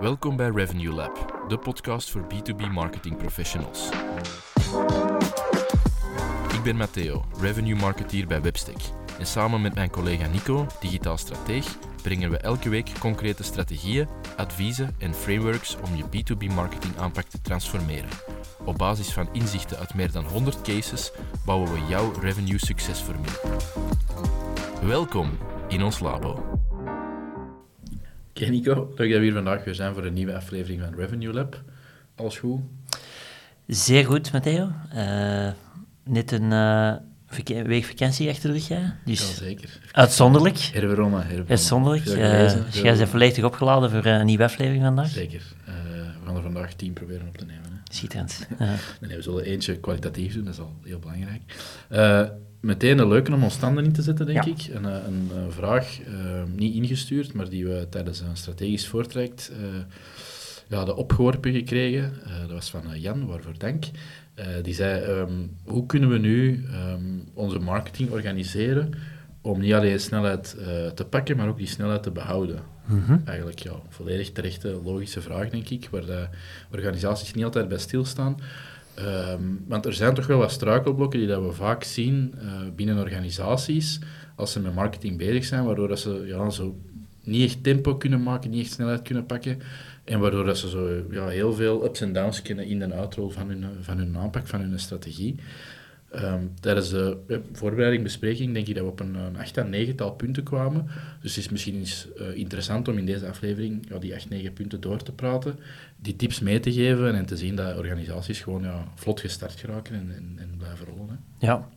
Welkom bij Revenue Lab, de podcast voor B2B marketing professionals. Ik ben Matteo, revenue marketeer bij Webstack. En samen met mijn collega Nico, digitaal strateeg, brengen we elke week concrete strategieën, adviezen en frameworks om je B2B marketing aanpak te transformeren. Op basis van inzichten uit meer dan 100 cases bouwen we jouw revenue succesformule. Welkom in ons labo. Oké Nico, leuk dat we hier vandaag weer zijn voor een nieuwe aflevering van Revenue Lab. Alles goed? Zeer goed, Matteo. Uh, net een uh, week vakantie achter de rug, ja. Dus zeker. Uitzonderlijk. Herverona, herverona. Uitzonderlijk. Uh, dus jij bent volledig opgeladen voor een nieuwe aflevering vandaag? Zeker. we gaan er vandaag tien proberen op te nemen. Schitterend. nee, we zullen eentje kwalitatief doen, dat is al heel belangrijk meteen een leuke om ons standen in te zetten, denk ik. Een, een, een vraag, uh, niet ingestuurd, maar die we tijdens een strategisch voortraject uh, ja, hadden opgeworpen gekregen. Dat was van Jan, waarvoor dank. die zei, um, hoe kunnen we nu um, onze marketing organiseren om niet alleen snelheid te pakken, maar ook die snelheid te behouden? -hmm. Eigenlijk, ja, volledig terechte, logische vraag, denk ik, waar de organisaties niet altijd bij stilstaan. Um, want er zijn toch wel wat struikelblokken die dat we vaak zien uh, binnen organisaties als ze met marketing bezig zijn, waardoor dat ze ja, zo niet echt tempo kunnen maken, niet echt snelheid kunnen pakken. En waardoor dat ze zo ja, heel veel ups en downs kunnen in en uitrol van hun, van hun aanpak, van hun strategie. Um, tijdens de voorbereiding, bespreking, denk ik dat we op een, een acht à negental punten kwamen. Dus het is misschien eens uh, interessant om in deze aflevering ja, die acht, negen punten door te praten, die tips mee te geven en te zien dat organisaties gewoon ja, vlot gestart geraken en, en, en blijven rollen. Hè. Ja,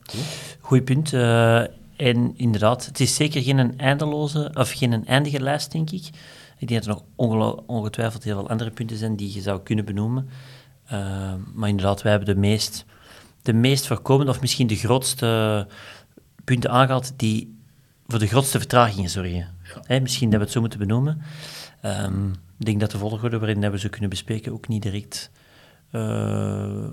goed punt. Uh, en inderdaad, het is zeker geen eindeloze of geen eindige lijst, denk ik. Ik denk dat er nog ongetwijfeld heel veel andere punten zijn die je zou kunnen benoemen. Uh, maar inderdaad, wij hebben de meest de meest voorkomende, of misschien de grootste punten aangehaald die voor de grootste vertragingen zorgen. Ja. misschien dat we het zo moeten benoemen. Um, ik denk dat de volgorde waarin we ze kunnen bespreken ook niet direct uh,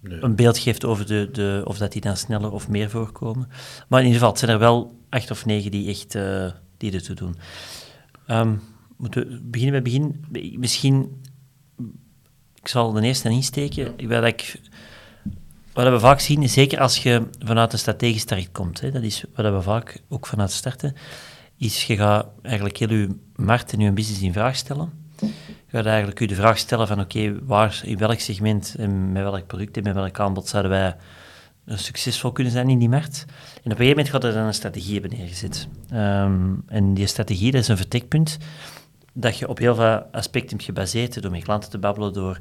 nee. een beeld geeft over de, de, of dat die dan sneller of meer voorkomen. Maar in ieder geval, het zijn er wel acht of negen die echt uh, die ertoe doen. Um, moeten we beginnen bij begin? Misschien, ik zal de eerste insteken. Ja. Wat ik wat we vaak zien, zeker als je vanuit een strategisch traject komt, hè, dat is wat we vaak ook vanuit starten, is je gaat eigenlijk heel je markt en je business in vraag stellen. Je gaat eigenlijk je de vraag stellen van oké, waar, in welk segment en met welk product en met welk aanbod zouden wij succesvol kunnen zijn in die markt. En op een gegeven moment gaat er dan een strategie hebben neergezet. Um, en die strategie, dat is een vertrekpunt dat je op heel veel aspecten hebt gebaseerd, door met klanten te babbelen, door,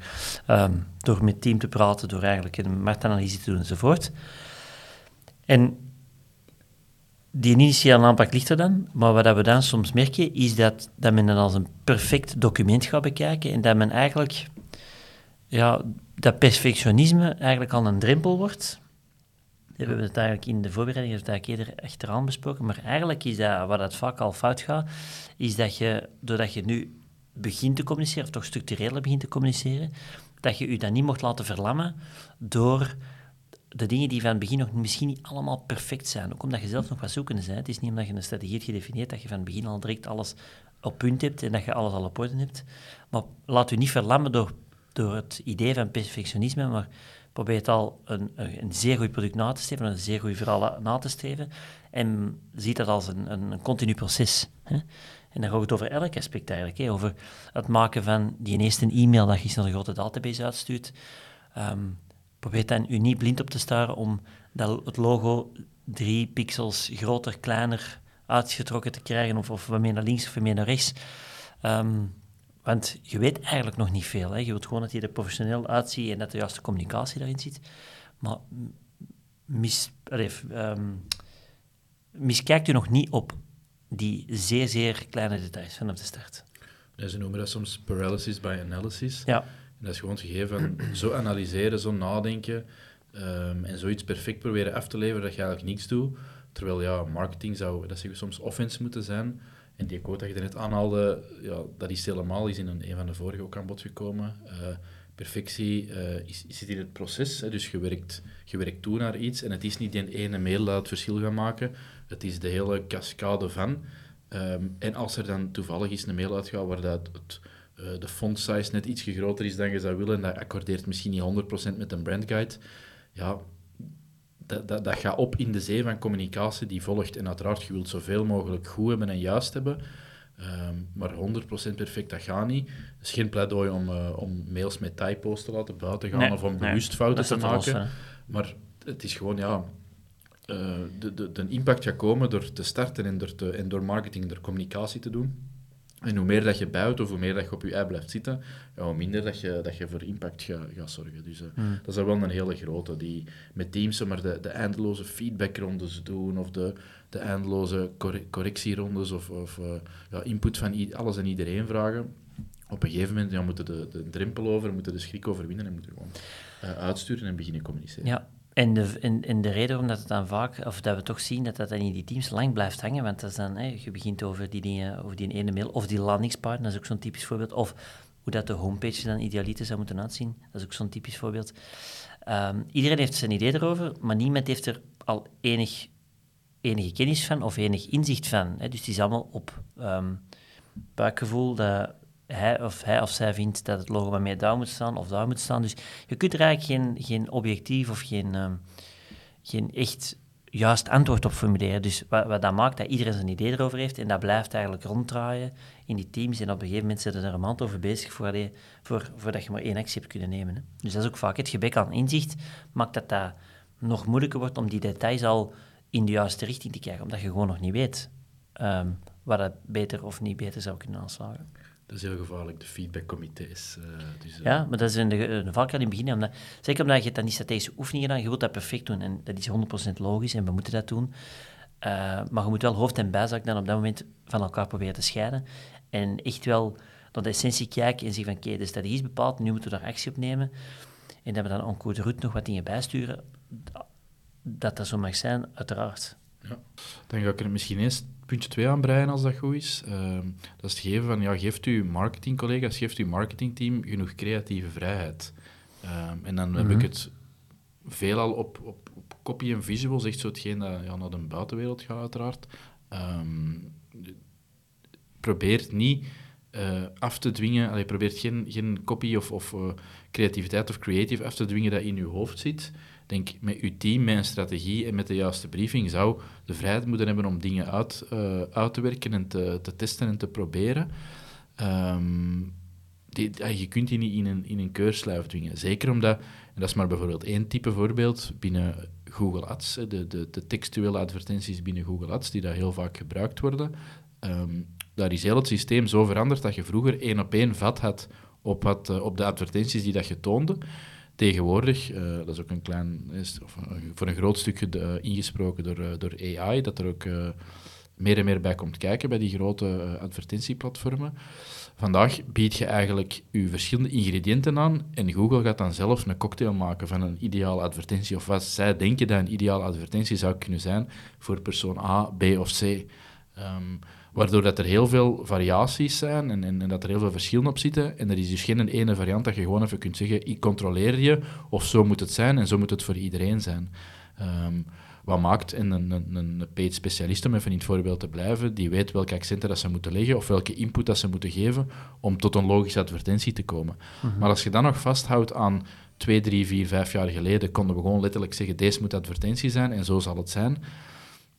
um, door met team te praten, door eigenlijk een marktanalyse te doen enzovoort. En die initiële aanpak ligt er dan, maar wat we dan soms merken, is dat, dat men dan als een perfect document gaat bekijken en dat men eigenlijk, ja, dat perfectionisme eigenlijk al een drempel wordt. We hebben het eigenlijk in de voorbereiding eerder achteraan besproken, maar eigenlijk is dat, waar dat vaak al fout gaat, is dat je, doordat je nu begint te communiceren, of toch structureel begint te communiceren, dat je je dan niet mocht laten verlammen door de dingen die van het begin nog misschien niet allemaal perfect zijn. Ook omdat je zelf nog wat zoekende bent. Het is niet omdat je een strategie hebt gedefinieerd dat je van het begin al direct alles op punt hebt en dat je alles al op orde hebt. Maar laat u niet verlammen door, door het idee van perfectionisme, maar probeer het al een, een, zeer goed product na te streven, een zeer goed verhaal na te streven. En ziet dat als een, een, een continu proces. Hè? En dan gaat het over elk aspect eigenlijk. Hè? Over het maken van die eerste e-mail dat je naar de grote database uitstuurt. Um, probeer dan u niet blind op te staren om dat, het logo drie pixels groter, kleiner uitgetrokken te krijgen, of, of wat meer naar links of wat meer naar rechts. Um, want je weet eigenlijk nog niet veel. Hè. Je wilt gewoon dat je er professioneel uitziet en dat de juiste communicatie daarin zit. Maar mis, um, miskijkt u nog niet op die zeer, zeer kleine details vanaf de start. Ja, ze noemen dat soms paralysis by analysis. Ja. En dat is gewoon het gegeven van zo analyseren, zo nadenken um, en zoiets perfect proberen af te leveren dat je eigenlijk niets doet. Terwijl ja, marketing zou, dat soms offense moeten zijn. En die quote dat je net aanhaalde, ja, dat is helemaal is in een, een van de vorige ook aan bod gekomen. Uh, perfectie uh, is, zit in het proces. Hè, dus je werkt, je werkt toe naar iets en het is niet die ene mail dat het verschil gaat maken. Het is de hele cascade van. Ehm, en als er dan toevallig eens een mail uitgaat waar dat het, uh, de font size net iets groter is dan je zou willen, en dat accordeert misschien niet 100% met een brandguide, ja, dat, dat, dat gaat op in de zee van communicatie die volgt. En uiteraard, je wilt zoveel mogelijk goed hebben en juist hebben. Um, maar 100% perfect, dat gaat niet. Het is geen pleidooi om, uh, om mails met typo's te laten buiten gaan Nee, of om nee, bewust fouten te maken. Maar het is gewoon, ja... eh, de, de, de impact gaat komen door te starten en door, te, en door marketing en door communicatie te doen. En hoe meer dat je buit of hoe meer dat je op je ei blijft zitten, ja, hoe minder dat je, dat je voor impact gaat, gaat zorgen. Dus eh, Hmm. dat is wel een hele grote, die met teams maar de, de eindeloze feedbackrondes doen of de, de eindeloze corre- correctierondes of, of eh, ja, input van alles en iedereen vragen. Op een gegeven moment ja, moeten de, de drempel over, moeten de schrik overwinnen en moeten gewoon eh, uitsturen en beginnen communiceren. Ja, en de, en, en de reden waarom dat het dan vaak, of dat we toch zien dat dat dan in die teams lang blijft hangen, want dat is dan, hè, je begint over die dingen, over die ene mail, of die landingspaard, dat is ook zo'n typisch voorbeeld, of hoe dat de homepage dan idealiter zou moeten uitzien, dat is ook zo'n typisch voorbeeld. Ehm, iedereen heeft zijn idee erover, maar niemand heeft er al enig, enige kennis van of enig inzicht van. Hè. Dus het is allemaal op ehm, buikgevoel dat hij of, hij of zij vindt dat het logo maar meer daar moet staan of daar moet staan. Dus je kunt er eigenlijk geen, geen objectief of geen, ehm, geen echt juist antwoord op formuleren. Dus wat, wat dat maakt dat iedereen zijn idee erover heeft en dat blijft eigenlijk ronddraaien in die teams. En op een gegeven moment zitten er een maand over bezig voor die, voor, voordat je maar één actie hebt kunnen nemen. Hè. Dus dat is ook vaak het gebrek aan inzicht, maakt dat dat nog moeilijker wordt om die details al in de juiste richting te krijgen, omdat je gewoon nog niet weet ehm waar dat beter of niet beter zou kunnen aanslagen. Dat is heel gevaarlijk, de feedbackcomité's. eh dus, eh, Ja, maar dat is een, een valkuil in het begin. Omdat, zeker omdat je dan die strategische oefeningen gedaan, je wilt dat perfect doen. En dat is 100% logisch en we moeten dat doen. Eh, maar je moet wel hoofd en bijzaak dan op dat moment van elkaar proberen te scheiden. En echt wel naar de essentie kijken en zeggen van oké, de strategie is bepaald, nu moeten we daar actie op nemen. En dat we dan aan code route nog wat dingen bijsturen. Dat dat zo mag zijn, uiteraard. Ja. Dan ga ik er misschien eerst puntje 2 aan breien, als dat goed is. Ehm, dat is het geven van, ja, geeft uw marketingcollega's, geeft uw marketingteam genoeg creatieve vrijheid. Ehm, en dan heb ik het veelal op, op, op copy en visuals, echt zo hetgeen dat ja, naar de buitenwereld gaat, uiteraard. Ehm, probeert niet eh, af te dwingen, allee, probeert geen, geen copy of, of eh, creativiteit of creative af te dwingen dat in uw hoofd zit. Denk, met uw team, met een strategie en met de juiste briefing zou de vrijheid moeten hebben om dingen uit, eh, uit te werken en te, te testen en te proberen. Ehm, die, je kunt die niet in een, in een keurslijf dwingen. Zeker omdat, en dat is maar bijvoorbeeld één type voorbeeld, binnen Google Ads, de, de, de textuele advertenties binnen Google Ads, die daar heel vaak gebruikt worden, ehm, daar is heel het systeem zo veranderd dat je vroeger één op één vat had op, wat, eh, op de advertenties die dat je toonde. Tegenwoordig, eh, dat is ook een klein, is, of, voor een groot stukje eh, ingesproken door, eh, door AI, dat er ook meer en meer bij komt kijken bij die grote advertentieplatformen. Vandaag bied je eigenlijk je verschillende ingrediënten aan en Google gaat dan zelf een cocktail maken van een ideale advertentie of wat zij denken dat een ideale advertentie zou kunnen zijn voor persoon A, B of C. Ehm, waardoor dat er heel veel variaties zijn en, en, en dat er heel veel verschillen op zitten. En er is dus geen ene variant dat je gewoon even kunt zeggen, ik controleer je, of zo moet het zijn en zo moet het voor iedereen zijn. Ehm, wat maakt, en een, een, een paid specialist, om even in het voorbeeld te blijven, die weet welke accenten dat ze moeten leggen of welke input dat ze moeten geven om tot een logische advertentie te komen. Maar als je dan nog vasthoudt aan twee, drie, vier, vijf jaar geleden, konden we gewoon letterlijk zeggen, deze moet advertentie zijn en zo zal het zijn.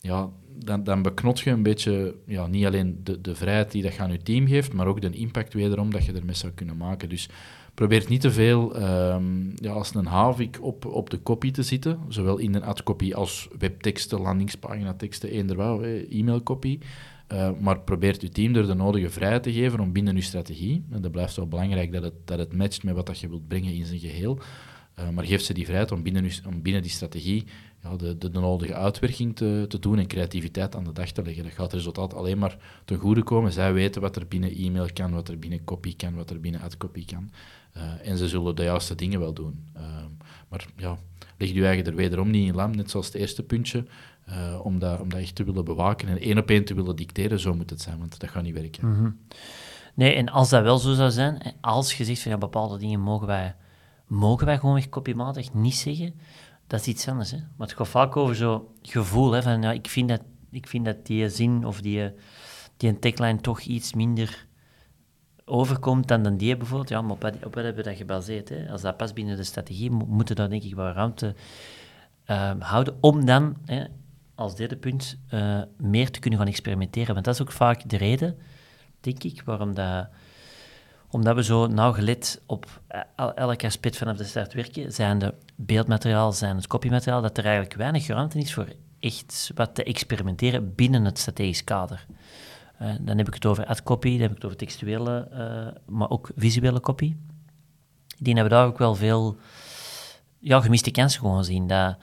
Ja, dan, dan beknot je een beetje ja, niet alleen de, de vrijheid die dat je aan je team geeft, maar ook de impact wederom dat je ermee zou kunnen maken. Dus probeer niet te veel ehm, ja, als een havik op, op de copy te zitten, zowel in een ad-copy als webteksten, landingspagina-teksten, eender wat, eh, e-mailcopy. Uh, maar probeert je team er de nodige vrijheid te geven om binnen je strategie, en dat blijft wel belangrijk dat het, dat het matcht met wat dat je wilt brengen in zijn geheel, uh, maar geef ze die vrijheid om binnen, om binnen die strategie ja, de, de, de, nodige uitwerking te, te doen en creativiteit aan de dag te leggen. Dat gaat het resultaat alleen maar ten goede komen. Zij weten wat er binnen e-mail kan, wat er binnen copy kan, wat er binnen ad-copy kan. Uh, en ze zullen de juiste dingen wel doen. Uh, maar ja, leg je eigen er wederom niet in lam, net zoals het eerste puntje, uh, om, dat, om dat echt te willen bewaken en één op één te willen dicteren. Zo moet het zijn, want dat gaat niet werken. -hmm. Nee, en als dat wel zo zou zijn, als je zegt van bepaalde dingen mogen wij, mogen wij gewoon copymatig niet zeggen, dat is iets anders. Hè? Maar het gaat vaak over zo'n gevoel hè, van ja, ik vind dat, ik vind dat die zin of die, die een tagline toch iets minder overkomt dan dan die bijvoorbeeld. Ja, maar op wat, op hebben we dat gebaseerd? Hè? Als dat past binnen de strategie, mo- moeten we daar denk ik wel ruimte ehm, houden om dan, hè, als derde punt, eh, meer te kunnen gaan experimenteren. Want dat is ook vaak de reden, denk ik, waarom dat omdat we zo nauwgelet op el- elk aspect vanaf de start werken, zijn de beeldmateriaal, zijn het copymateriaal, dat er eigenlijk weinig ruimte is voor echt wat te experimenteren binnen het strategisch kader. Eh, dan heb ik het over ad-copy, dan heb ik het over textuele, eh, maar ook visuele copy. Dat we daar ook wel veel ja, gemiste kansen gewoon zien. Dat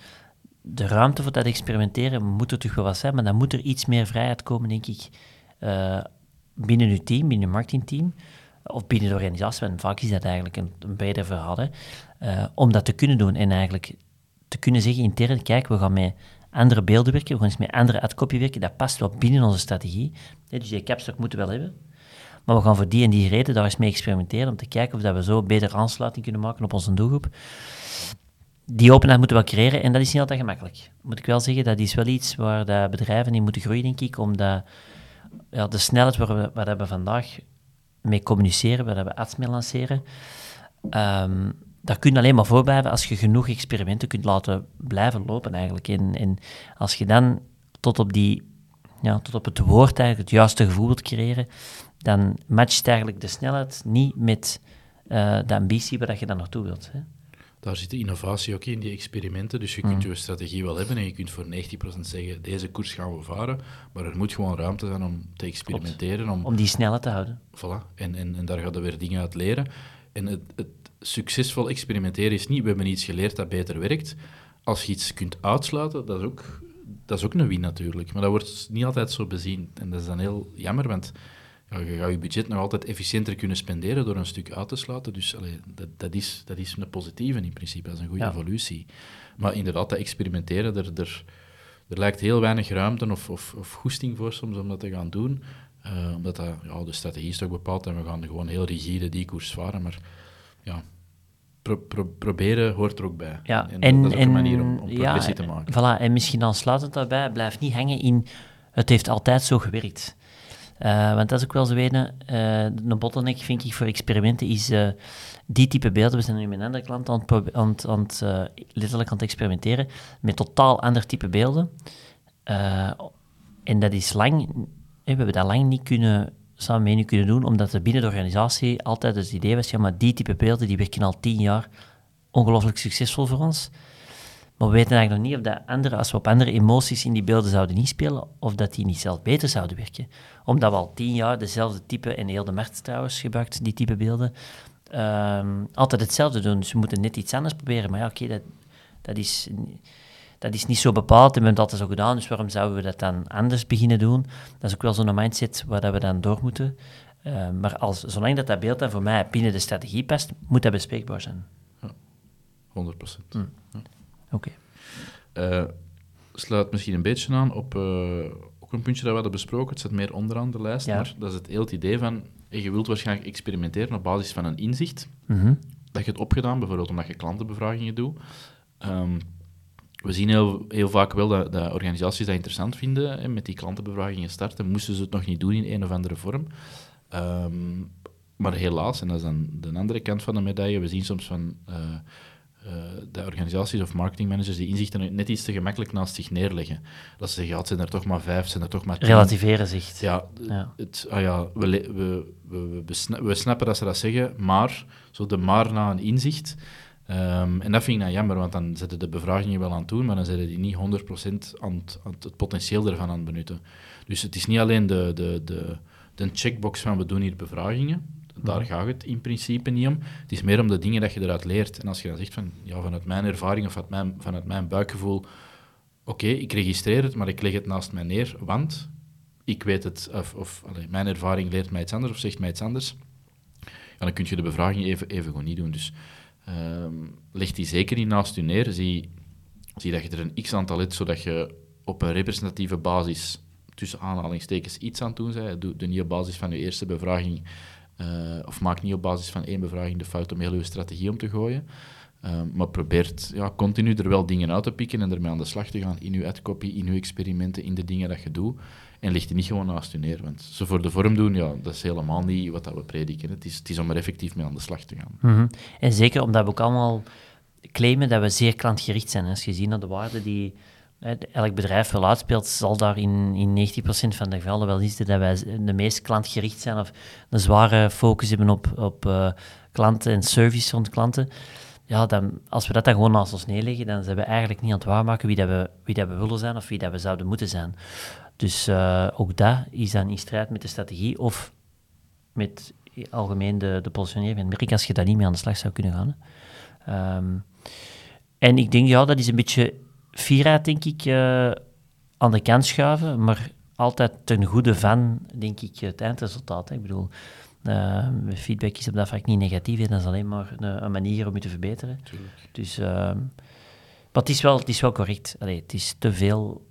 de ruimte voor dat experimenteren moet er toch wel wat zijn, maar dan moet er iets meer vrijheid komen, denk ik, eh, binnen uw team, binnen uw marketingteam, of binnen de organisatie, want vaak is dat eigenlijk een, een beter verhaal, hè, eh, om dat te kunnen doen en eigenlijk te kunnen zeggen intern, kijk, we gaan met andere beelden werken, we gaan eens met andere ad-copy werken, dat past wel binnen onze strategie. Dus die capstock moeten we wel hebben. Maar we gaan voor die en die reden daar eens mee experimenteren om te kijken of dat we zo beter aansluiting kunnen maken op onze doelgroep. Die openheid moeten we wel creëren en dat is niet altijd gemakkelijk. Moet ik wel zeggen, dat is wel iets waar de bedrijven in moeten groeien, denk ik, omdat ja, de snelheid waar we, waar we vandaag mee communiceren, waar we ads mee lanceren, ehm, daar kun je alleen maar voor blijven als je genoeg experimenten kunt laten blijven lopen eigenlijk. En, als je dan tot op, die, ja, tot op het woord eigenlijk het juiste gevoel wilt creëren, dan matcht eigenlijk de snelheid niet met eh, de ambitie waar dat je dan naartoe wilt. Hè. Daar zit de innovatie ook in, die experimenten. Dus je kunt je strategie wel hebben en je kunt voor 90% zeggen, deze koers gaan we varen. Maar er moet gewoon ruimte zijn om te experimenteren. Om, Om die snelheid te houden. Voilà. En, en, en daar gaat er weer dingen uit leren. En het, het succesvol experimenteren is niet, we hebben iets geleerd dat beter werkt. Als je iets kunt uitsluiten, dat is ook, dat is ook een win natuurlijk. Maar dat wordt niet altijd zo bezien. En dat is dan heel jammer, want ja, je gaat je budget nog altijd efficiënter kunnen spenderen door een stuk uit te sluiten. Dus allee, dat, dat, is, dat is een positieve in principe, dat is een goede Ja. evolutie. Maar inderdaad, dat experimenteren, er, er, er lijkt heel weinig ruimte of, of, of goesting voor soms om dat te gaan doen. Eh, omdat dat, ja, de strategie is toch bepaald en we gaan gewoon heel rigide die koers varen. Maar ja, pro- pro- proberen hoort er ook bij. Ja, en, en, dat is ook en, een manier om, om ja, progressie te maken. Voilà, en misschien aansluitend daarbij, blijf niet hangen in het heeft altijd zo gewerkt. Eh, want dat is ook wel zo weten, eh een bottleneck vind ik voor experimenten is eh, die type beelden. We zijn nu met een andere klant aan het, aan het, aan het, letterlijk aan het experimenteren met totaal ander type beelden. En dat is lang, we hebben dat lang niet kunnen samen mee kunnen doen, omdat er binnen de organisatie altijd het idee was, ja, maar die type beelden die werken al tien jaar ongelooflijk succesvol voor ons. Maar we weten eigenlijk nog niet of dat andere, als we op andere emoties in die beelden zouden inspelen, of dat die niet zelf beter zouden werken. Omdat we al tien jaar dezelfde type, en heel de markt trouwens gebruikt, die type beelden, ehm, altijd hetzelfde doen. Dus we moeten net iets anders proberen. Maar ja, oké, dat, dat, is, dat is niet zo bepaald en we hebben het altijd zo gedaan, dus waarom zouden we dat dan anders beginnen doen? Dat is ook wel zo'n mindset waar dat we dan door moeten. Eh, maar als, zolang dat, dat beeld dan voor mij binnen de strategie past, moet dat bespreekbaar zijn. 100 procent. Oké. Eh, sluit misschien een beetje aan op eh, ook een puntje dat we hadden besproken. Het staat meer onderaan de lijst, Ja. maar dat is het heel het idee van... eh, Je wilt waarschijnlijk experimenteren op basis van een inzicht. Mhm. Dat je het opgedaan, bijvoorbeeld omdat je klantenbevragingen doet. Ehm, we zien heel, heel vaak wel dat, dat organisaties dat interessant vinden, hè, met die klantenbevragingen starten. Moesten ze het nog niet doen in een of andere vorm. Ehm, maar helaas, en dat is dan de andere kant van de medaille, we zien soms van eh, de organisaties of marketingmanagers die inzichten net iets te gemakkelijk naast zich neerleggen. Dat ze zeggen, ja, het zijn er toch maar vijf, het zijn er toch maar tien. Relativeren zich. Ja, Ja. Het, ah ja we, we, we, we, snappen dat ze dat zeggen, maar, zo de maar na een inzicht. Ehm, en dat vind ik dan jammer, want dan zetten de bevragingen wel aan doen, maar dan zetten die niet 100% aan het potentieel ervan aan het benutten. Dus het is niet alleen de, de, de, de checkbox van we doen hier bevragingen, daar gaat het in principe niet om. Het is meer om de dingen dat je eruit leert. En als je dan zegt van, ja, vanuit mijn ervaring of vanuit mijn, mijn buikgevoel, oké, ik registreer het, maar ik leg het naast mij neer, want ik weet het, of, of mijn ervaring leert mij iets anders of zegt mij iets anders, ja, dan kun je de bevraging even, even gewoon niet doen. Dus ehm, leg die zeker niet naast je neer. Zie, zie dat je er een x-aantal hebt, zodat je op een representatieve basis, tussen aanhalingstekens, iets aan doen bent. Doe, niet op basis van je eerste bevraging, eh, of maak niet op basis van één bevraging de fout om heel je strategie om te gooien. Ehm, maar probeert ja, continu er wel dingen uit te pikken en ermee aan de slag te gaan in je adcopy, in je experimenten, in de dingen dat je doet. En ligt die niet gewoon naast je neer. Want ze voor de vorm doen, ja, dat is helemaal niet wat dat we prediken. Het is, het is om er effectief mee aan de slag te gaan. Mhm. En zeker omdat we ook allemaal claimen dat we zeer klantgericht zijn. Als je ziet naar de waarde die elk bedrijf wel uitspeelt, zal daar in, in 90% van de gevallen wel zien dat wij de meest klantgericht zijn of een zware focus hebben op, op uh, klanten en service rond klanten. Ja, dan, als we dat dan gewoon naast ons neerleggen, dan zijn we eigenlijk niet aan het waarmaken wie, dat we, wie dat we willen zijn of wie dat we zouden moeten zijn. Dus uh, ook dat is dan in strijd met de strategie of met algemeen de, de positionering van merk als je daar niet mee aan de slag zou kunnen gaan. Um, en ik denk, ja, dat is een beetje fierheid, denk ik, uh, aan de kant schuiven, maar altijd ten goede van, denk ik, het eindresultaat. Hè. Ik bedoel, uh, feedback is op dat vlak niet negatief, dat is alleen maar een, een, manier om je te verbeteren. Tuurlijk. Dus, uh, maar het is wel, het is wel correct. Allee, het is te veel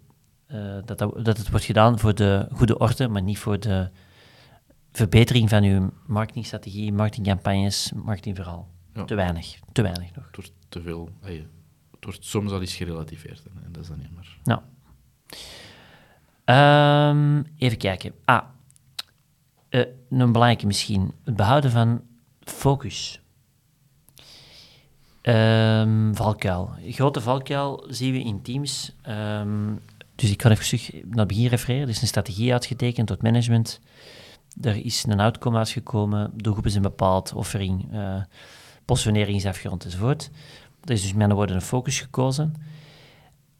uh, dat, dat het wordt gedaan voor de goede orde, maar niet voor de verbetering van uw marketingstrategie, marketingcampagnes, marketingverhaal. Ja. Te weinig, te weinig nog. Wordt te veel. Hey, wordt soms al eens gerelativeerd en dat is dan jammer. Nou. Um, even kijken. Ah, uh, een belangrijke misschien. Het behouden van focus. Um, valkuil. Grote valkuil zien we in teams. Um, dus ik kan even terug naar het begin refereren. Er is een strategie uitgetekend tot management. Er is een outcome uitgekomen. Doelgroep is een bepaald offering. Uh, is afgerond enzovoort. Er is dus met woorden een focus gekozen.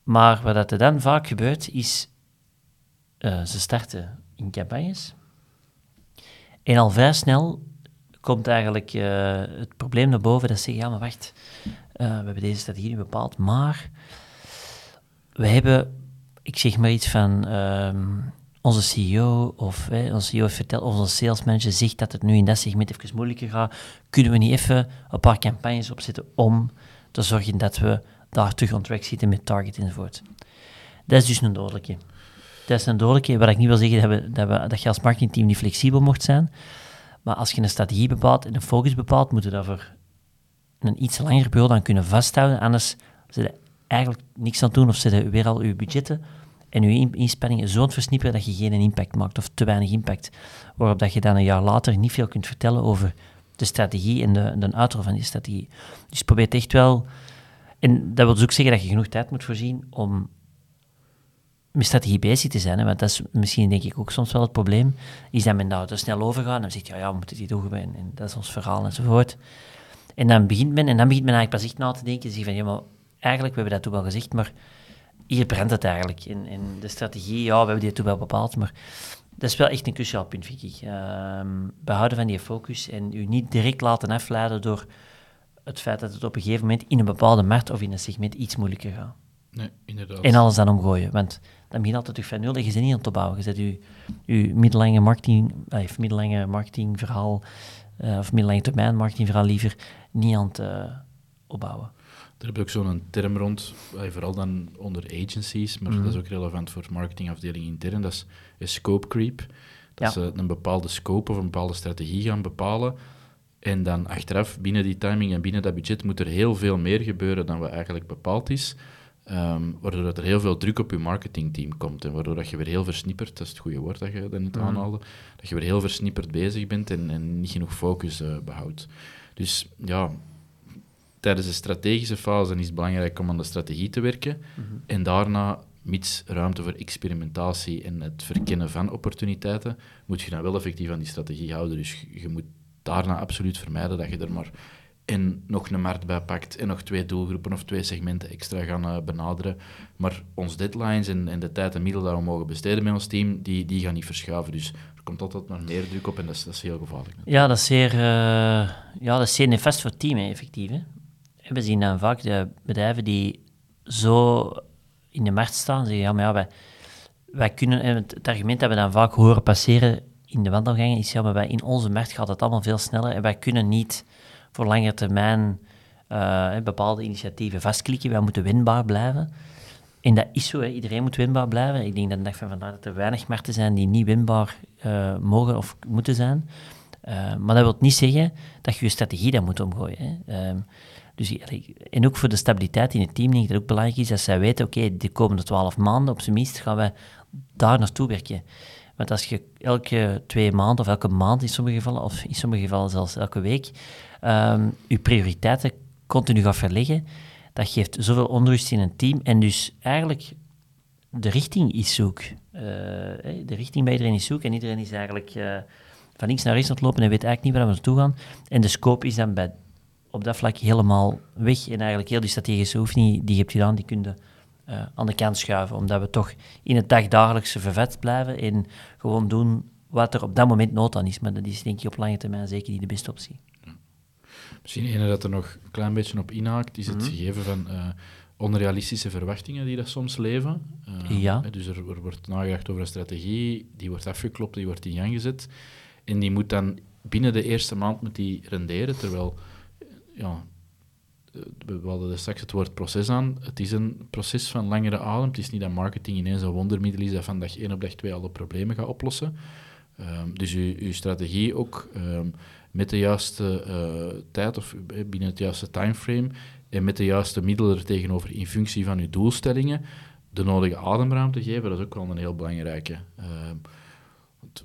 Maar wat er dan vaak gebeurt, is uh, ze starten in campagnes. En al vrij snel komt eigenlijk uh, het probleem naar boven dat ze zeggen, ja maar wacht, uh, we hebben deze strategie nu bepaald, maar we hebben, ik zeg maar iets van, um, onze CEO of hè, onze CEO vertelt, of onze sales manager zegt dat het nu in dat segment even moeilijker gaat, kunnen we niet even een paar campagnes opzetten om te zorgen dat we daar terug on track zitten met target enzovoort. Dat is dus een dodelijke. Dat is een dodelijke, wat ik niet wil zeggen dat, we, dat, we, dat je als marketingteam niet flexibel mocht zijn, maar als je een strategie bepaalt en een focus bepaalt, moet je daarvoor een iets langer periode aan kunnen vasthouden, anders zit je eigenlijk niks aan doen of zit je weer al je budgetten en je inspanningen zo versnipperen dat je geen impact maakt of te weinig impact, waarop dat je dan een jaar later niet veel kunt vertellen over de strategie en de, de uitrol van die strategie. Dus probeer echt wel... En dat wil dus ook zeggen dat je genoeg tijd moet voorzien om met strategie bezig te zijn. Hè, want dat is misschien denk ik ook soms wel het probleem. Is dat men daar te snel overgaat en dan zegt, ja, ja, we moeten die doen en, en dat is ons verhaal enzovoort. En dan begint men, en dan begint men eigenlijk pas echt na te denken en zegt van, ja, maar eigenlijk, we hebben dat toen wel gezegd, maar hier brandt het eigenlijk. In de strategie, ja, we hebben die toen wel bepaald, maar dat is wel echt een cruciaal punt, vind ik. Ehm, behouden van die focus en u niet direct laten afleiden door het feit dat het op een gegeven moment in een bepaalde markt of in een segment iets moeilijker gaat. Nee, inderdaad. En alles dan omgooien. Want dan begint altijd terug van nul en je niet aan het opbouwen. Je zet je, je middellange, marketing, of middellange marketingverhaal uh, of middellange termijn marketingverhaal liever niet aan het uh, opbouwen. Daar heb je ook zo'n term rond, vooral dan onder agencies, maar mm. dat is ook relevant voor marketingafdeling intern, dat is scope creep. Dat ja. ze een bepaalde scope of een bepaalde strategie gaan bepalen. En dan achteraf, binnen die timing en binnen dat budget, moet er heel veel meer gebeuren dan wat eigenlijk bepaald is. Um, waardoor dat er heel veel druk op je marketingteam komt. En waardoor dat je weer heel versnipperd, dat is het goede woord dat je dat niet mm. aanhaalde, dat je weer heel versnipperd bezig bent en, en niet genoeg focus uh, behoudt. Dus ja, tijdens de strategische fase is het belangrijk om aan de strategie te werken. Mhm. En daarna, mits ruimte voor experimentatie en het verkennen van opportuniteiten, moet je dan wel effectief aan die strategie houden. Dus je moet daarna absoluut vermijden dat je er maar en nog een markt bij pakt en nog twee doelgroepen of twee segmenten extra gaan uh, benaderen. Maar onze deadlines en, en, de tijd en middelen dat we mogen besteden met ons team, die, die gaan niet verschuiven. Dus er komt altijd nog meer druk op en dat is, dat is heel gevaarlijk. Ja, dat is zeer, uh, ja, dat is zeer nefast voor het team, effectief. Hè? We zien dan vaak de bedrijven die zo in de markt staan, zeggen, ja, maar ja, wij, wij kunnen, het argument dat we dan vaak horen passeren in de wandelgangen is, ja, maar wij, in onze markt gaat het allemaal veel sneller en wij kunnen niet voor lange termijn uh, bepaalde initiatieven vastklikken, wij moeten winbaar blijven. En dat is zo, iedereen moet winbaar blijven. Ik denk dat van vandaag dat er weinig markten zijn die niet winbaar uh, mogen of moeten zijn. Uh, maar dat wil niet zeggen dat je je strategie dan moet omgooien. Hè. Ehm, Dus, en ook voor de stabiliteit in het team denk ik dat het ook belangrijk is dat zij weten, oké, de komende twaalf maanden op zijn minst gaan wij daar naartoe werken. Want als je elke twee maanden, of elke maand in sommige gevallen, of in sommige gevallen zelfs elke week, um, je prioriteiten continu gaat verleggen, dat geeft zoveel onrust in een team en dus eigenlijk de richting is zoek. Uh, de richting bij iedereen is zoek en iedereen is eigenlijk uh, van links naar rechts aan het lopen en weet eigenlijk niet waar we naartoe gaan. En de scope is dan bij, op dat vlak helemaal weg en eigenlijk heel die strategische oefening die je hebt gedaan, die kun je uh, aan de kant schuiven, omdat we toch in het dagdagelijkse vervet blijven en gewoon doen wat er op dat moment nood aan is. Maar dat is denk ik op lange termijn zeker niet de beste optie. Misschien ene dat er nog een klein beetje op inhaakt, is het mhm. gegeven van uh, onrealistische verwachtingen die dat soms leven. Uh, ja. Dus er, er, wordt nagedacht over een strategie, die wordt afgeklopt, die wordt in gang gezet. En die moet dan binnen de eerste maand moet die renderen, terwijl ja, we hadden er straks het woord proces aan. Het is een proces van langere adem. Het is niet dat marketing ineens een wondermiddel is dat van dag 1 op dag 2 alle problemen gaat oplossen. Um, dus uw, uw, strategie ook um, met de juiste uh, tijd of binnen het juiste timeframe en met de juiste middelen er tegenover in functie van uw doelstellingen de nodige ademruimte geven, dat is ook wel een heel belangrijke. Um,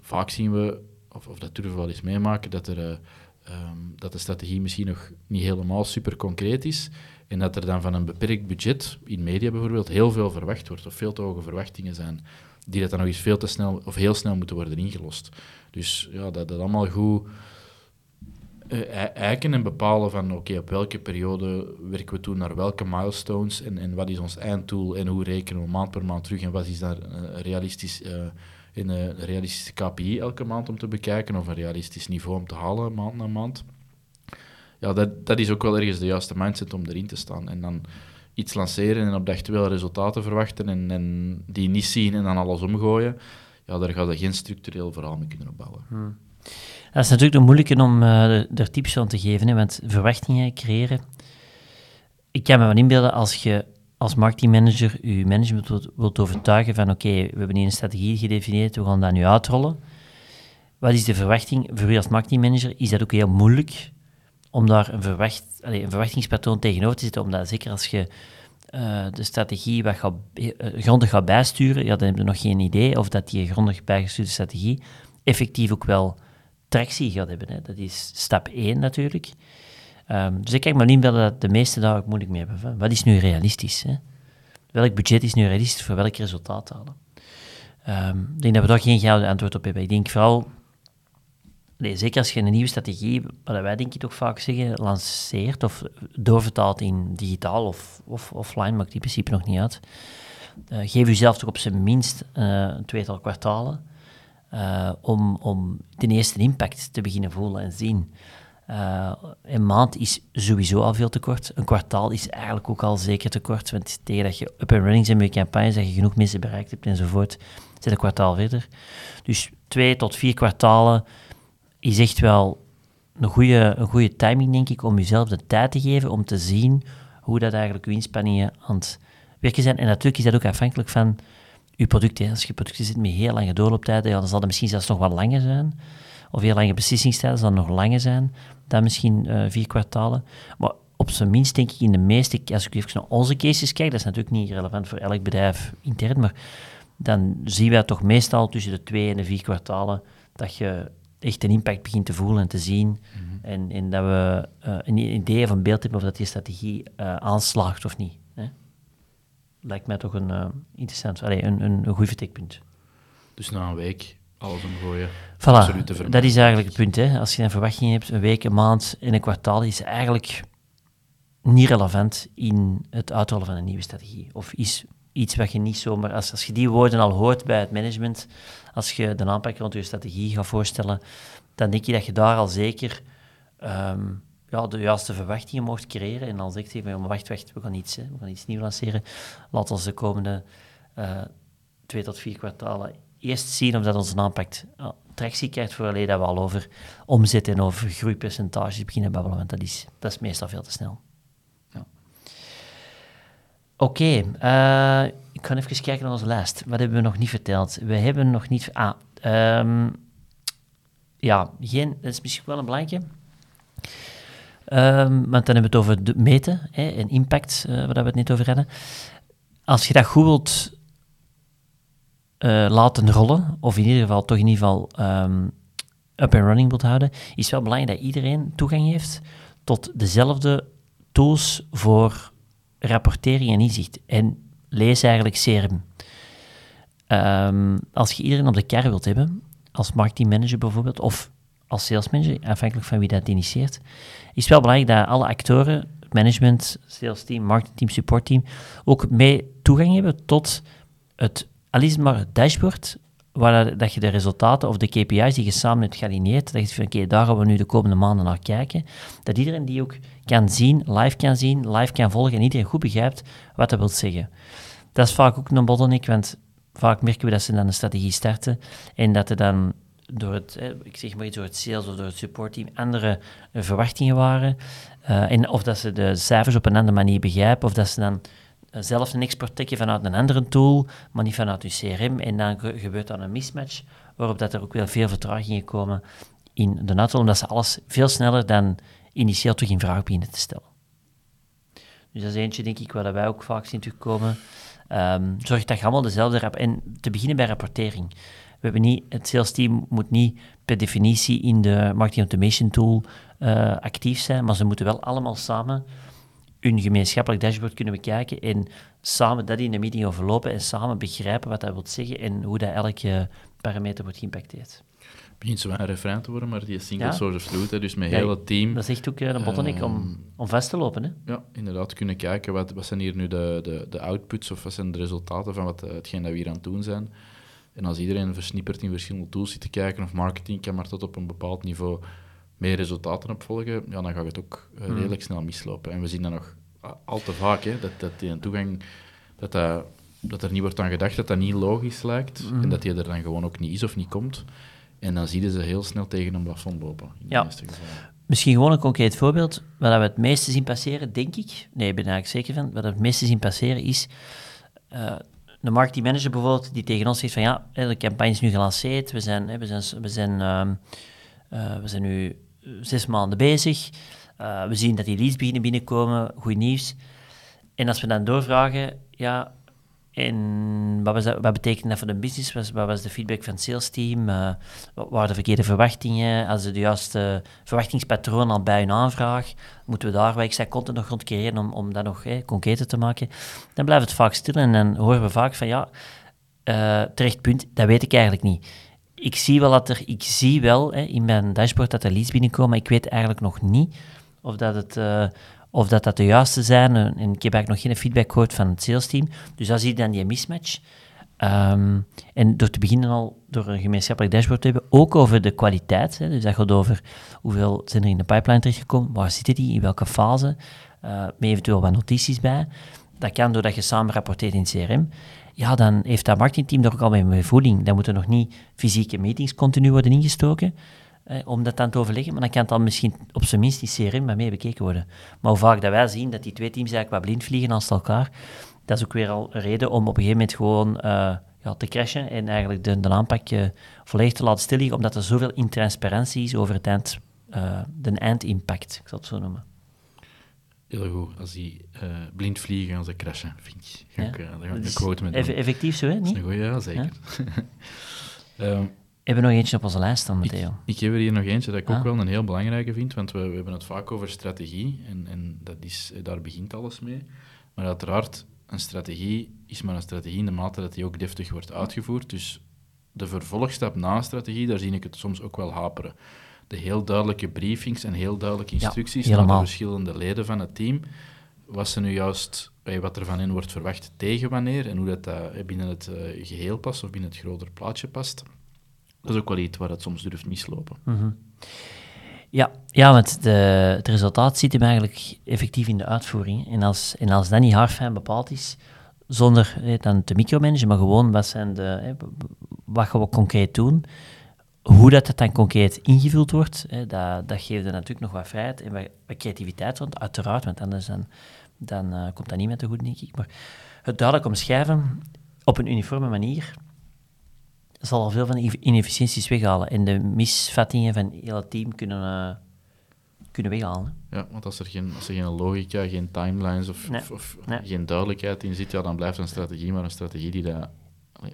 vaak zien we, of, of dat durven we wel eens meemaken, dat er um, dat de strategie misschien nog niet helemaal super concreet is en dat er dan van een beperkt budget, in media bijvoorbeeld, heel veel verwacht wordt of veel te hoge verwachtingen zijn, die dat dan nog eens veel te snel of heel snel moeten worden ingelost. Dus ja, dat dat allemaal goed uh, eiken en bepalen van oké, op welke periode werken we toe naar welke milestones en, en wat is ons eindtool en hoe rekenen we maand per maand terug en wat is daar uh, realistisch uh, in een realistische KPI elke maand om te bekijken of een realistisch niveau om te halen maand na maand. Ja, dat, dat is ook wel ergens de juiste mindset om erin te staan. En dan iets lanceren en op dag twee resultaten verwachten en, en die niet zien en dan alles omgooien. Ja, daar gaat je geen structureel verhaal mee kunnen opbouwen. Hmm. Dat is natuurlijk nog moeilijk om uh, er tips aan te geven, hè, want verwachtingen creëren. Ik kan me wel inbeelden als je als marketingmanager je management wilt, overtuigen van oké, we hebben hier een strategie gedefinieerd, we gaan dat nu uitrollen. Wat is de verwachting? Voor u als marketingmanager is dat ook heel moeilijk om daar een, verwacht, allez, een verwachtingspatroon tegenover te zetten, omdat zeker als je uh, de strategie wat uh, grondig gaat bijsturen, ja, dan heb je nog geen idee of dat die grondig bijgestuurde strategie effectief ook wel tractie gaat hebben. Hè. Dat is stap 1 natuurlijk. Um, dus ik kijk maar niet dat de meeste daar ook moeilijk mee hebben. Wat is nu realistisch? Hè? Welk budget is nu realistisch voor welk resultaat halen? Um, ik denk dat we daar geen gouden antwoord op hebben. Ik denk vooral, nee, zeker als je een nieuwe strategie, wat wij denk ik toch vaak zeggen, lanceert of doorvertaalt in digitaal of, of offline, maakt die in principe nog niet uit. Uh, geef jezelf toch op zijn minst uh, een tweetal kwartalen uh, om, om ten eerste impact te beginnen voelen en zien. Uh, een maand is sowieso al veel te kort. Een kwartaal is eigenlijk ook al zeker te kort. Want tegen dat je up and running bent met je campagne, dat je genoeg mensen bereikt hebt enzovoort, zit een kwartaal verder. Dus twee tot vier kwartalen is echt wel een goede, een goede timing, denk ik, om jezelf de tijd te geven om te zien hoe dat eigenlijk je inspanningen aan het werken zijn. En natuurlijk is dat ook afhankelijk van je product. Als je producten zit met heel lange doorlooptijden, ja, dan zal dat misschien zelfs nog wat langer zijn. Of heel lange beslissingstijden zal nog langer zijn dan misschien uh, vier kwartalen. Maar op zijn minst denk ik in de meeste, als ik even naar onze cases kijk, dat is natuurlijk niet relevant voor elk bedrijf intern, maar dan zien wij toch meestal tussen de twee en de vier kwartalen dat je echt een impact begint te voelen en te zien. Mhm. en, en, dat we uh, een idee of een beeld hebben of dat die strategie uh, aanslaagt of niet. Hè? Lijkt mij toch een interessant, allez, een, een, een goed vertekpunt. Dus na een week alles omgooien. Voilà, dat is eigenlijk het punt. Hè. Als je een verwachting hebt, een week, een maand en een kwartaal, is eigenlijk niet relevant in het uitrollen van een nieuwe strategie. Of is iets wat je niet zomaar, als, als je die woorden al hoort bij het management, als je de aanpak rond je strategie gaat voorstellen, dan denk je dat je daar al zeker ehm, ja, de juiste verwachtingen mocht creëren. En dan zegt je, maar wacht, wacht, we gaan iets, hè, we gaan iets nieuws lanceren. Laat ons de komende uh, twee tot vier kwartalen eerst zien of dat onze aanpak tractie krijgt voor alleen dat we al over omzet en over groeipercentages beginnen babbelen, want dat is, dat is meestal veel te snel. Ja. Oké, eh, ik ga even kijken naar onze lijst. Wat hebben we nog niet verteld? We hebben nog niet... Ah, um, ja, geen, dat is misschien wel een belangrijke. Ehm, want dan hebben we het over de meten hè, en impact, uh, waar we het net over hadden. Als je dat goed wilt uh, laten rollen, of in ieder geval toch in ieder geval um, up and running wilt houden, is wel belangrijk dat iedereen toegang heeft tot dezelfde tools voor rapportering en inzicht. En lees eigenlijk CRM. Um, als je iedereen op de kar wilt hebben, als marketingmanager bijvoorbeeld, of als salesmanager, afhankelijk van wie dat initieert, is wel belangrijk dat alle actoren, management, sales team, marketingteam, supportteam, ook mee toegang hebben tot het, al is het maar het dashboard, waar dat je de resultaten of de KPI's die je samen hebt gealineerd, dat je zegt van oké, daar gaan we nu de komende maanden naar kijken, dat iedereen die ook kan zien, live kan zien, live kan volgen en iedereen goed begrijpt wat dat wil zeggen. Dat is vaak ook een bottleneck, want vaak merken we dat ze dan een strategie starten en dat er dan door het, ik zeg maar iets, door het sales of door het supportteam andere verwachtingen waren. Uh, en of dat ze de cijfers op een andere manier begrijpen, of dat ze dan zelf een export trekken vanuit een andere tool, maar niet vanuit je CRM. En dan gebeurt dan een mismatch, waarop dat er ook weer veel vertragingen komen in de auto, omdat ze alles veel sneller dan initieel toch in vraag beginnen te stellen. Dus dat is eentje, denk ik, waar wij ook vaak zien terugkomen. Um, zorg dat je allemaal dezelfde... Rap en te beginnen bij rapportering. We hebben niet, het sales team moet niet per definitie in de marketing automation tool uh, actief zijn, maar ze moeten wel allemaal samen hun gemeenschappelijk dashboard kunnen bekijken en samen dat in de meeting overlopen en samen begrijpen wat dat wil zeggen en hoe dat elke parameter wordt geïmpacteerd. Het begint zo een refrein te worden, maar die single ja. source of truth, dus met ja, heel het team... Dat is echt ook eh, een bottleneck um, om, ehm, om vast te lopen. Hè? Ja, inderdaad, kunnen kijken wat, wat zijn hier nu de, de, de outputs of wat zijn de resultaten van wat, uh, hetgeen dat we hier aan het doen zijn. En als iedereen versnipperd in verschillende tools zit te kijken, of marketing kan maar tot op een bepaald niveau meer resultaten opvolgen, ja, dan gaat het ook uh, redelijk snel mislopen. En we zien dat nog al te vaak, hè, dat, dat die toegang, dat, dat, dat er niet wordt aan gedacht, dat dat niet logisch lijkt, mm. en dat die er dan gewoon ook niet is of niet komt. En dan zie je ze heel snel tegen een plafond lopen. In ja. Misschien gewoon een concreet voorbeeld. Wat we het meeste zien passeren, denk ik, nee, ik ben er eigenlijk zeker van, wat we het meeste zien passeren is uh, de marketingmanager bijvoorbeeld, die tegen ons zegt van ja, de campagne is nu gelanceerd, we zijn, we zijn, we zijn, uh, we zijn nu zes maanden bezig, uh, we zien dat die leads beginnen binnenkomen, goed nieuws. En als we dan doorvragen, ja, en wat, wat betekent dat voor de business? Wat, was de feedback van het sales team? Uh, wat waren de verkeerde verwachtingen? Als ze de juiste verwachtingspatroon al bij hun aanvraag, moeten we daar wat content nog rond creëren om, om dat nog concreter te maken? Dan blijft het vaak stil en dan horen we vaak van ja, uh, terecht punt, dat weet ik eigenlijk niet. Ik zie wel dat er, ik zie wel hè, in mijn dashboard dat er leads binnenkomen, maar ik weet eigenlijk nog niet of dat het, uh, of dat, dat de juiste zijn. En ik heb eigenlijk nog geen feedback gehoord van het sales team. Dus dan zie je dan die mismatch. Um, en door te beginnen al door een gemeenschappelijk dashboard te hebben, ook over de kwaliteit. Hè, dus dat gaat over hoeveel zijn er in de pipeline terechtgekomen, waar zitten die, in welke fase, uh, met eventueel wat notities bij. Dat kan doordat je samen rapporteert in CRM. Ja, dan heeft dat marketingteam er ook al mee voeding. Dan moeten nog niet fysieke meetings continu worden ingestoken om dat dan te overleggen. Maar dan kan het dan misschien op zijn minst die CRM mee bekeken worden. Maar hoe vaak dat wij zien dat die twee teams eigenlijk wat blind vliegen naast elkaar, dat is ook weer al een reden om op een gegeven moment gewoon uh, ja, te crashen en eigenlijk de, de aanpak uh, volledig te laten stilliggen, omdat er zoveel intransparantie is over het eind, uh, de eindimpact, ik zal het zo noemen. Heel goed, als die blind vliegen als ze crashen, vind ik. Ga ik, daar ga ik een quote met Effectief zo, hè? Niet? Dat is een goeie, ja, zeker. Ja? Hebben we nog eentje op onze lijst dan, Matteo? Ik, ik heb er hier nog eentje dat ik ook ah. wel een heel belangrijke vind, want we, we hebben het vaak over strategie en, en dat is, daar begint alles mee. Maar uiteraard, een strategie is maar een strategie in de mate dat die ook deftig wordt uitgevoerd. Dus de vervolgstap na strategie, daar zie ik het soms ook wel haperen. De heel duidelijke briefings en heel duidelijke instructies ja, naar de verschillende leden van het team, wat ze nu juist, wat er van hen wordt verwacht tegen wanneer en hoe dat, dat binnen het eh, geheel past of binnen het groter plaatje past. Dat is ook wel iets waar het soms durft mislopen. Mm Ja, ja, want de, het resultaat zit hem eigenlijk effectief in de uitvoering. En als, en als dat niet haarfijn bepaald is, zonder dan te micromanagen, maar gewoon wat, zijn de, wat gaan we concreet doen, hoe dat, dat dan concreet ingevuld wordt, dat, dat geeft er natuurlijk nog wat vrijheid en wat, creativiteit rond, uiteraard, want anders dan, dan uh, komt dat niet meer te goed, denk ik. Maar het duidelijk omschrijven op een uniforme manier, zal al veel van de inefficiënties weghalen. En de misvattingen van heel het team kunnen, uh, kunnen weghalen. Ja, want als er geen, als er geen logica, geen timelines of, Nee. of, of Nee. geen duidelijkheid in zit, ja, dan blijft een strategie maar een strategie die dat...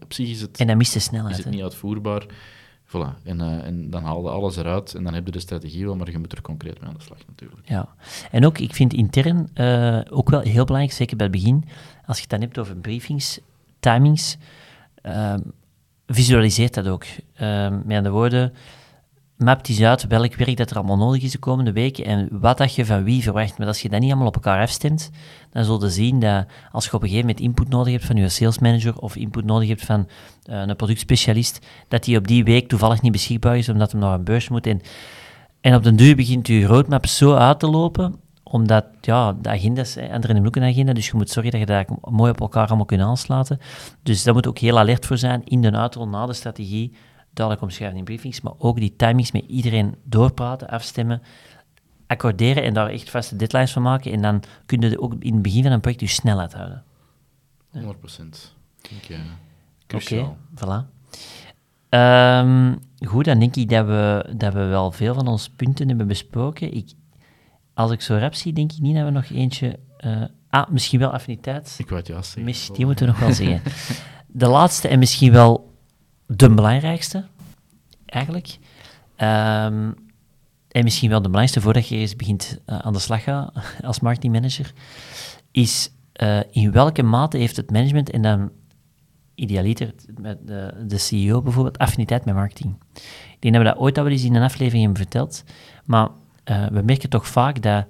Op zich is het, En dan mist de is snelheid. het hè. niet uitvoerbaar. Voilà. En, eh, en dan haal je alles eruit en dan heb je de strategie wel, maar je moet er concreet mee aan de slag natuurlijk. Ja, en ook, ik vind intern eh, ook wel heel belangrijk, zeker bij het begin, als je het dan hebt over briefings, timings, ehm visualiseer dat ook. Ehm met andere woorden, map eens uit welk werk dat er allemaal nodig is de komende weken en wat dat je van wie verwacht. Maar als je dat niet allemaal op elkaar afstemt, dan zul je zien dat als je op een gegeven moment input nodig hebt van je sales manager of input nodig hebt van eh, een productspecialist, dat die op die week toevallig niet beschikbaar is omdat hij naar een beurs moet. En en op den duur begint je roadmap zo uit te lopen, omdat ja, de agenda's, anderen hebben ook een agenda, dus je moet zorgen dat je dat mooi op elkaar allemaal kunt aansluiten. Dus daar moet ook heel alert voor zijn in de uitrol na de strategie, duidelijk omschrijven in briefings, maar ook die timings met iedereen doorpraten, afstemmen, accorderen en daar echt vaste deadlines van maken. En dan kun je ook in het begin van een project je snelheid houden. 100 procent. Denk, eh, Oké, cruciaal. voilà. Ehm, goed, dan denk ik dat we, dat we wel veel van onze punten hebben besproken. Ik, als ik zo rap zie, denk ik niet dat we nog eentje... eh, ah, misschien wel affiniteit. Ik wou het juist zeggen. Mis, die moeten we nog wel zeggen. De laatste en misschien wel de belangrijkste, eigenlijk. Ehm, en misschien wel de belangrijkste voordat je eens begint eh, aan de slag gaat als marketingmanager, is eh, in welke mate heeft het management en dan idealiter met de, de CEO bijvoorbeeld affiniteit met marketing. Ik denk dat we dat ooit al eens in een aflevering hebben verteld, maar eh, we merken toch vaak dat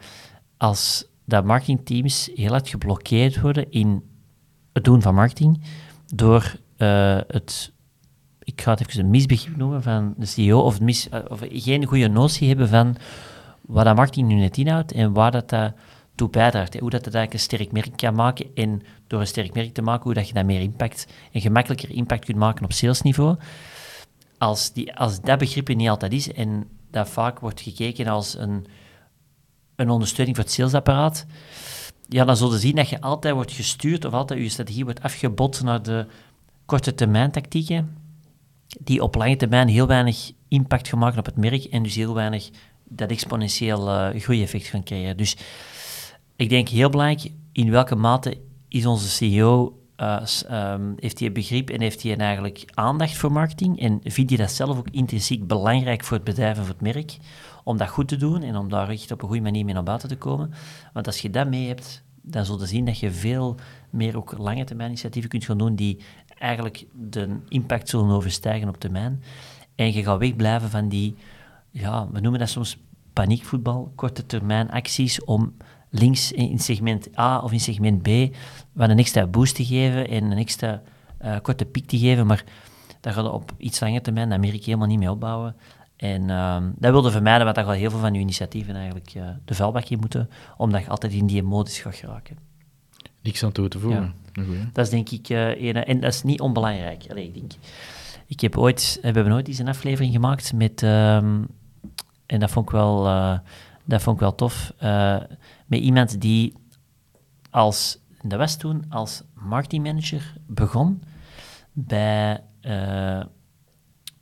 als dat marketingteams heel hard geblokkeerd worden in het doen van marketing door het, ik ga het even een misbegrip noemen van de CEO, of, mis, eh, of geen goede notie hebben van wat dat marketing nu net inhoudt en waar dat, dat toe bijdraagt. hè. Hoe dat, dat eigenlijk een sterk merk kan maken en door een sterk merk te maken, hoe dat je dat meer impact en gemakkelijker impact kunt maken op salesniveau. Als, die, als dat begrip er niet altijd is en dat vaak wordt gekeken als een, een ondersteuning voor het salesapparaat, ja, dan zul je zien dat je altijd wordt gestuurd of altijd je strategie wordt afgebot naar de korte termijn tactieken, die op lange termijn heel weinig impact maken op het merk en dus heel weinig dat exponentieel eh groeieffect gaan creëren. Dus ik denk heel belangrijk, in welke mate is onze CEO, eh, s- ehm, heeft hij begrip en heeft hij eigenlijk aandacht voor marketing en vindt hij dat zelf ook intrinsiek belangrijk voor het bedrijf en voor het merk, om dat goed te doen en om daar echt op een goede manier mee naar buiten te komen. Want als je dat mee hebt, dan zul je zien dat je veel meer ook lange termijn initiatieven kunt gaan doen die eigenlijk de impact zullen overstijgen op termijn. En je gaat wegblijven van die, ja, we noemen dat soms paniekvoetbal, korte termijn acties om links in segment A of in segment B wat een extra boost te geven en een extra eh, korte piek te geven, maar daar gaat op iets langer termijn dat je helemaal niet mee opbouwen. En ehm, dat wilde vermijden, want dan gaat heel veel van je initiatieven eigenlijk eh, de vuilbak in moeten, omdat je altijd in die modus gaat geraken. Niks aan toe te voegen. Goeie. Dat is denk ik eh een, en dat is niet onbelangrijk. Allee, ik denk, ik heb ooit, we hebben ooit eens een aflevering gemaakt met, ehm, en dat vond ik wel, eh, dat vond ik wel tof, eh, met iemand die als, dat was toen als marketingmanager begon bij eh,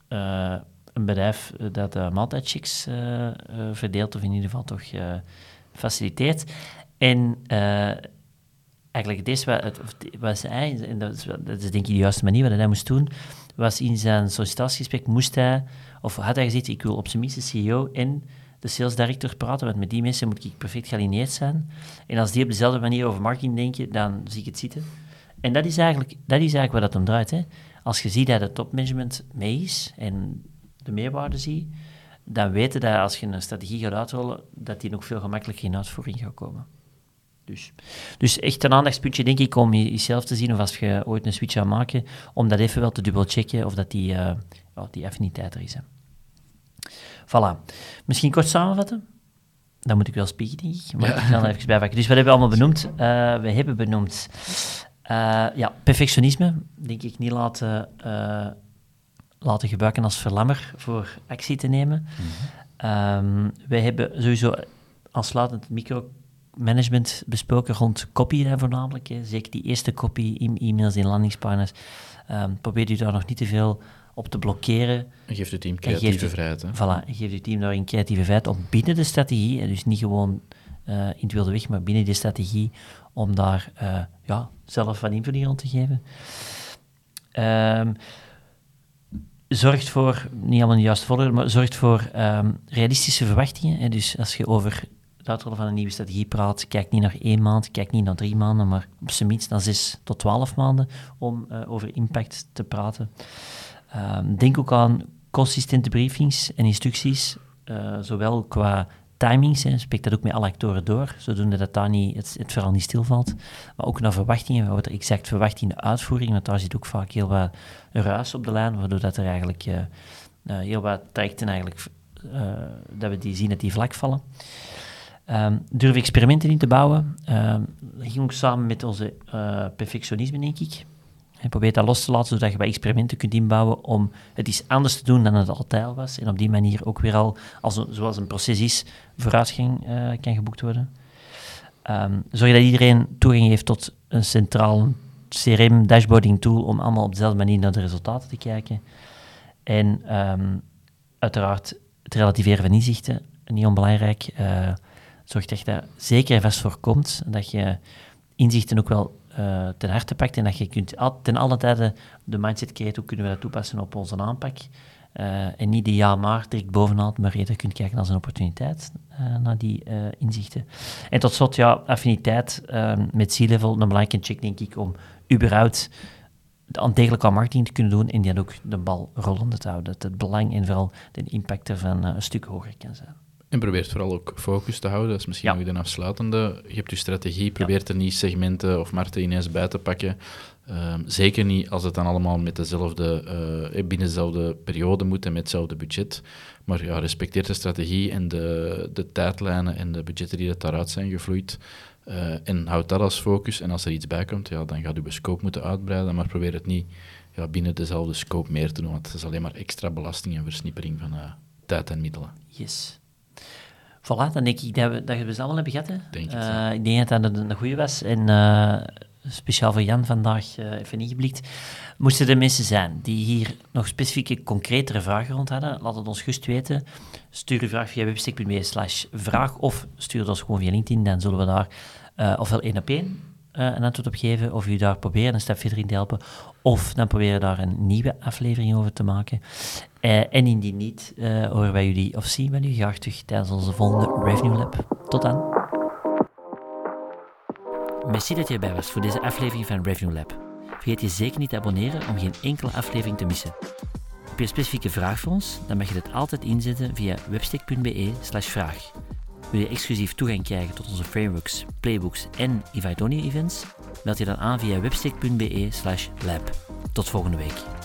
eh, een bedrijf dat uh, maaltijdchecks eh, eh, verdeelt, of in ieder geval toch eh, faciliteert. En eh, eigenlijk deze wat, wat hij, en dat is, dat denk ik de juiste manier wat hij moest doen, was in zijn sollicitatiegesprek moest hij, of had hij gezegd, ik wil op zijn minst de CEO en de sales director praten, want met die mensen moet ik perfect gealineerd zijn. En als die op dezelfde manier over marketing denken, dan zie ik het zitten. En dat is eigenlijk, dat is eigenlijk wat het om draait. Hè. Als je ziet dat het topmanagement mee is en de meerwaarde ziet, dan weten dat als je een strategie gaat uitrollen, dat die nog veel gemakkelijker in uitvoering gaat komen. Dus, dus echt een aandachtspuntje, denk ik, om je- jezelf te zien, of als je ooit een switch gaat maken, om dat even wel te dubbelchecken of dat die, ja, die affiniteit er is. Hè. Voilà. Misschien kort samenvatten? Dan moet ik wel spieken, denk ik. Maar ik ga er even bijpakken. Dus wat hebben we allemaal benoemd? Eh, we hebben benoemd... eh, ja, perfectionisme, denk ik, niet laten, laten gebruiken als verlammer voor actie te nemen. Ehm, wij hebben sowieso aansluitend micromanagement besproken rond copy hè, voornamelijk. Hè. Zeker die eerste copy, e- e-mails in landingspagina's. Ehm probeer u daar nog niet te veel op te blokkeren. En geeft het team creatieve het- vrijheid. Hè? Voilà, geeft je team daarin creatieve vrijheid om binnen de strategie, en dus niet gewoon eh, in het wilde weg, maar binnen die strategie, om daar eh, ja, zelf wat invulling rond te geven. Ehm, zorgt voor, niet allemaal in de juiste volgorde, maar zorgt voor ehm, realistische verwachtingen. Hè. Dus als je over uitrollen van een nieuwe strategie praat, kijk niet naar één maand, kijk niet naar drie maanden, maar op zijn minst naar zes tot twaalf maanden om eh, over impact te praten. Ehm, denk ook aan consistente briefings en instructies, eh, zowel qua timings, hè, spreek dat ook met alle actoren door, zodoende dat daar niet, het, het vooral niet stilvalt, maar ook naar verwachtingen, wat er exact verwacht in de uitvoering, want daar zit ook vaak heel wat ruis op de lijn, waardoor dat er eigenlijk eh, heel wat trajecten eigenlijk, dat we die zien dat die vlak vallen. Ehm, durf experimenten in te bouwen. Ehm, dat ging ook samen met onze eh, perfectionisme, denk ik. En probeer dat los te laten, zodat je bij experimenten kunt inbouwen om het iets anders te doen dan het altijd al was. En op die manier ook weer al, als een, zoals een proces is, vooruitgang eh, kan geboekt worden. Ehm, zorg dat iedereen toegang heeft tot een centraal CRM-dashboarding tool om allemaal op dezelfde manier naar de resultaten te kijken. En uiteraard het relativeren van inzichten, niet onbelangrijk. Eh, zorg dat je dat zeker en vast voorkomt, dat je inzichten ook wel eh, ten harte pakt en dat je kunt al- ten alle tijde de mindset creëert, hoe kunnen we dat toepassen op onze aanpak. Eh, en niet de ja maar direct bovenhaalt, maar eerder kunt kijken als een opportuniteit eh, naar die inzichten. En tot slot, ja, affiniteit eh, met C-level, een belangrijke check denk ik om überhaupt aan degelijk marketing te kunnen doen en die ook de bal rollende te houden. Dat het belang en vooral de impact ervan een stuk hoger kan zijn. En probeert vooral ook focus te houden. Dat is misschien Ja. nog de afsluitende. Je hebt je strategie, probeert er niet segmenten of markten ineens bij te pakken. Ehm, zeker niet als het dan allemaal met dezelfde, eh, binnen dezelfde periode moet en met hetzelfde budget. Maar ja, respecteer de strategie en de, de tijdlijnen en de budgetten die er daaruit zijn gevloeid. Eh, en houd dat als focus. En als er iets bij komt, ja, dan gaat je scope moeten uitbreiden. Maar probeer het niet ja, binnen dezelfde scope meer te doen. Want het is alleen maar extra belasting en versnippering van eh, tijd en middelen. Yes. Voilà, dan denk ik dat we, dat we ze allemaal hebben gehad. Hè. Denk het, ja. ik denk dat dat een, goede was. En eh, speciaal voor Jan vandaag eh, even ingeblikt. Moesten er mensen zijn die hier nog specifieke, concretere vragen rond hadden, laat het ons gerust weten. Stuur uw vraag via webstick.be slash vraag of stuur het ons gewoon via LinkedIn. Dan zullen we daar ofwel één op één een antwoord op geven, of u daar proberen een stap verder in te helpen, of dan proberen we daar een nieuwe aflevering over te maken. Eh, en indien niet, eh, horen wij jullie of zien wij jullie graag terug tijdens onze volgende Revenue Lab. Tot dan. Merci dat je erbij was voor deze aflevering van Revenue Lab. Vergeet je zeker niet te abonneren om geen enkele aflevering te missen. Heb je een specifieke vraag voor ons? Dan mag je dit altijd inzetten via webstick.be slash vraag. Wil je exclusief toegang krijgen tot onze frameworks, playbooks en Only events? Meld je dan aan via webstick.be slash lab. Tot volgende week.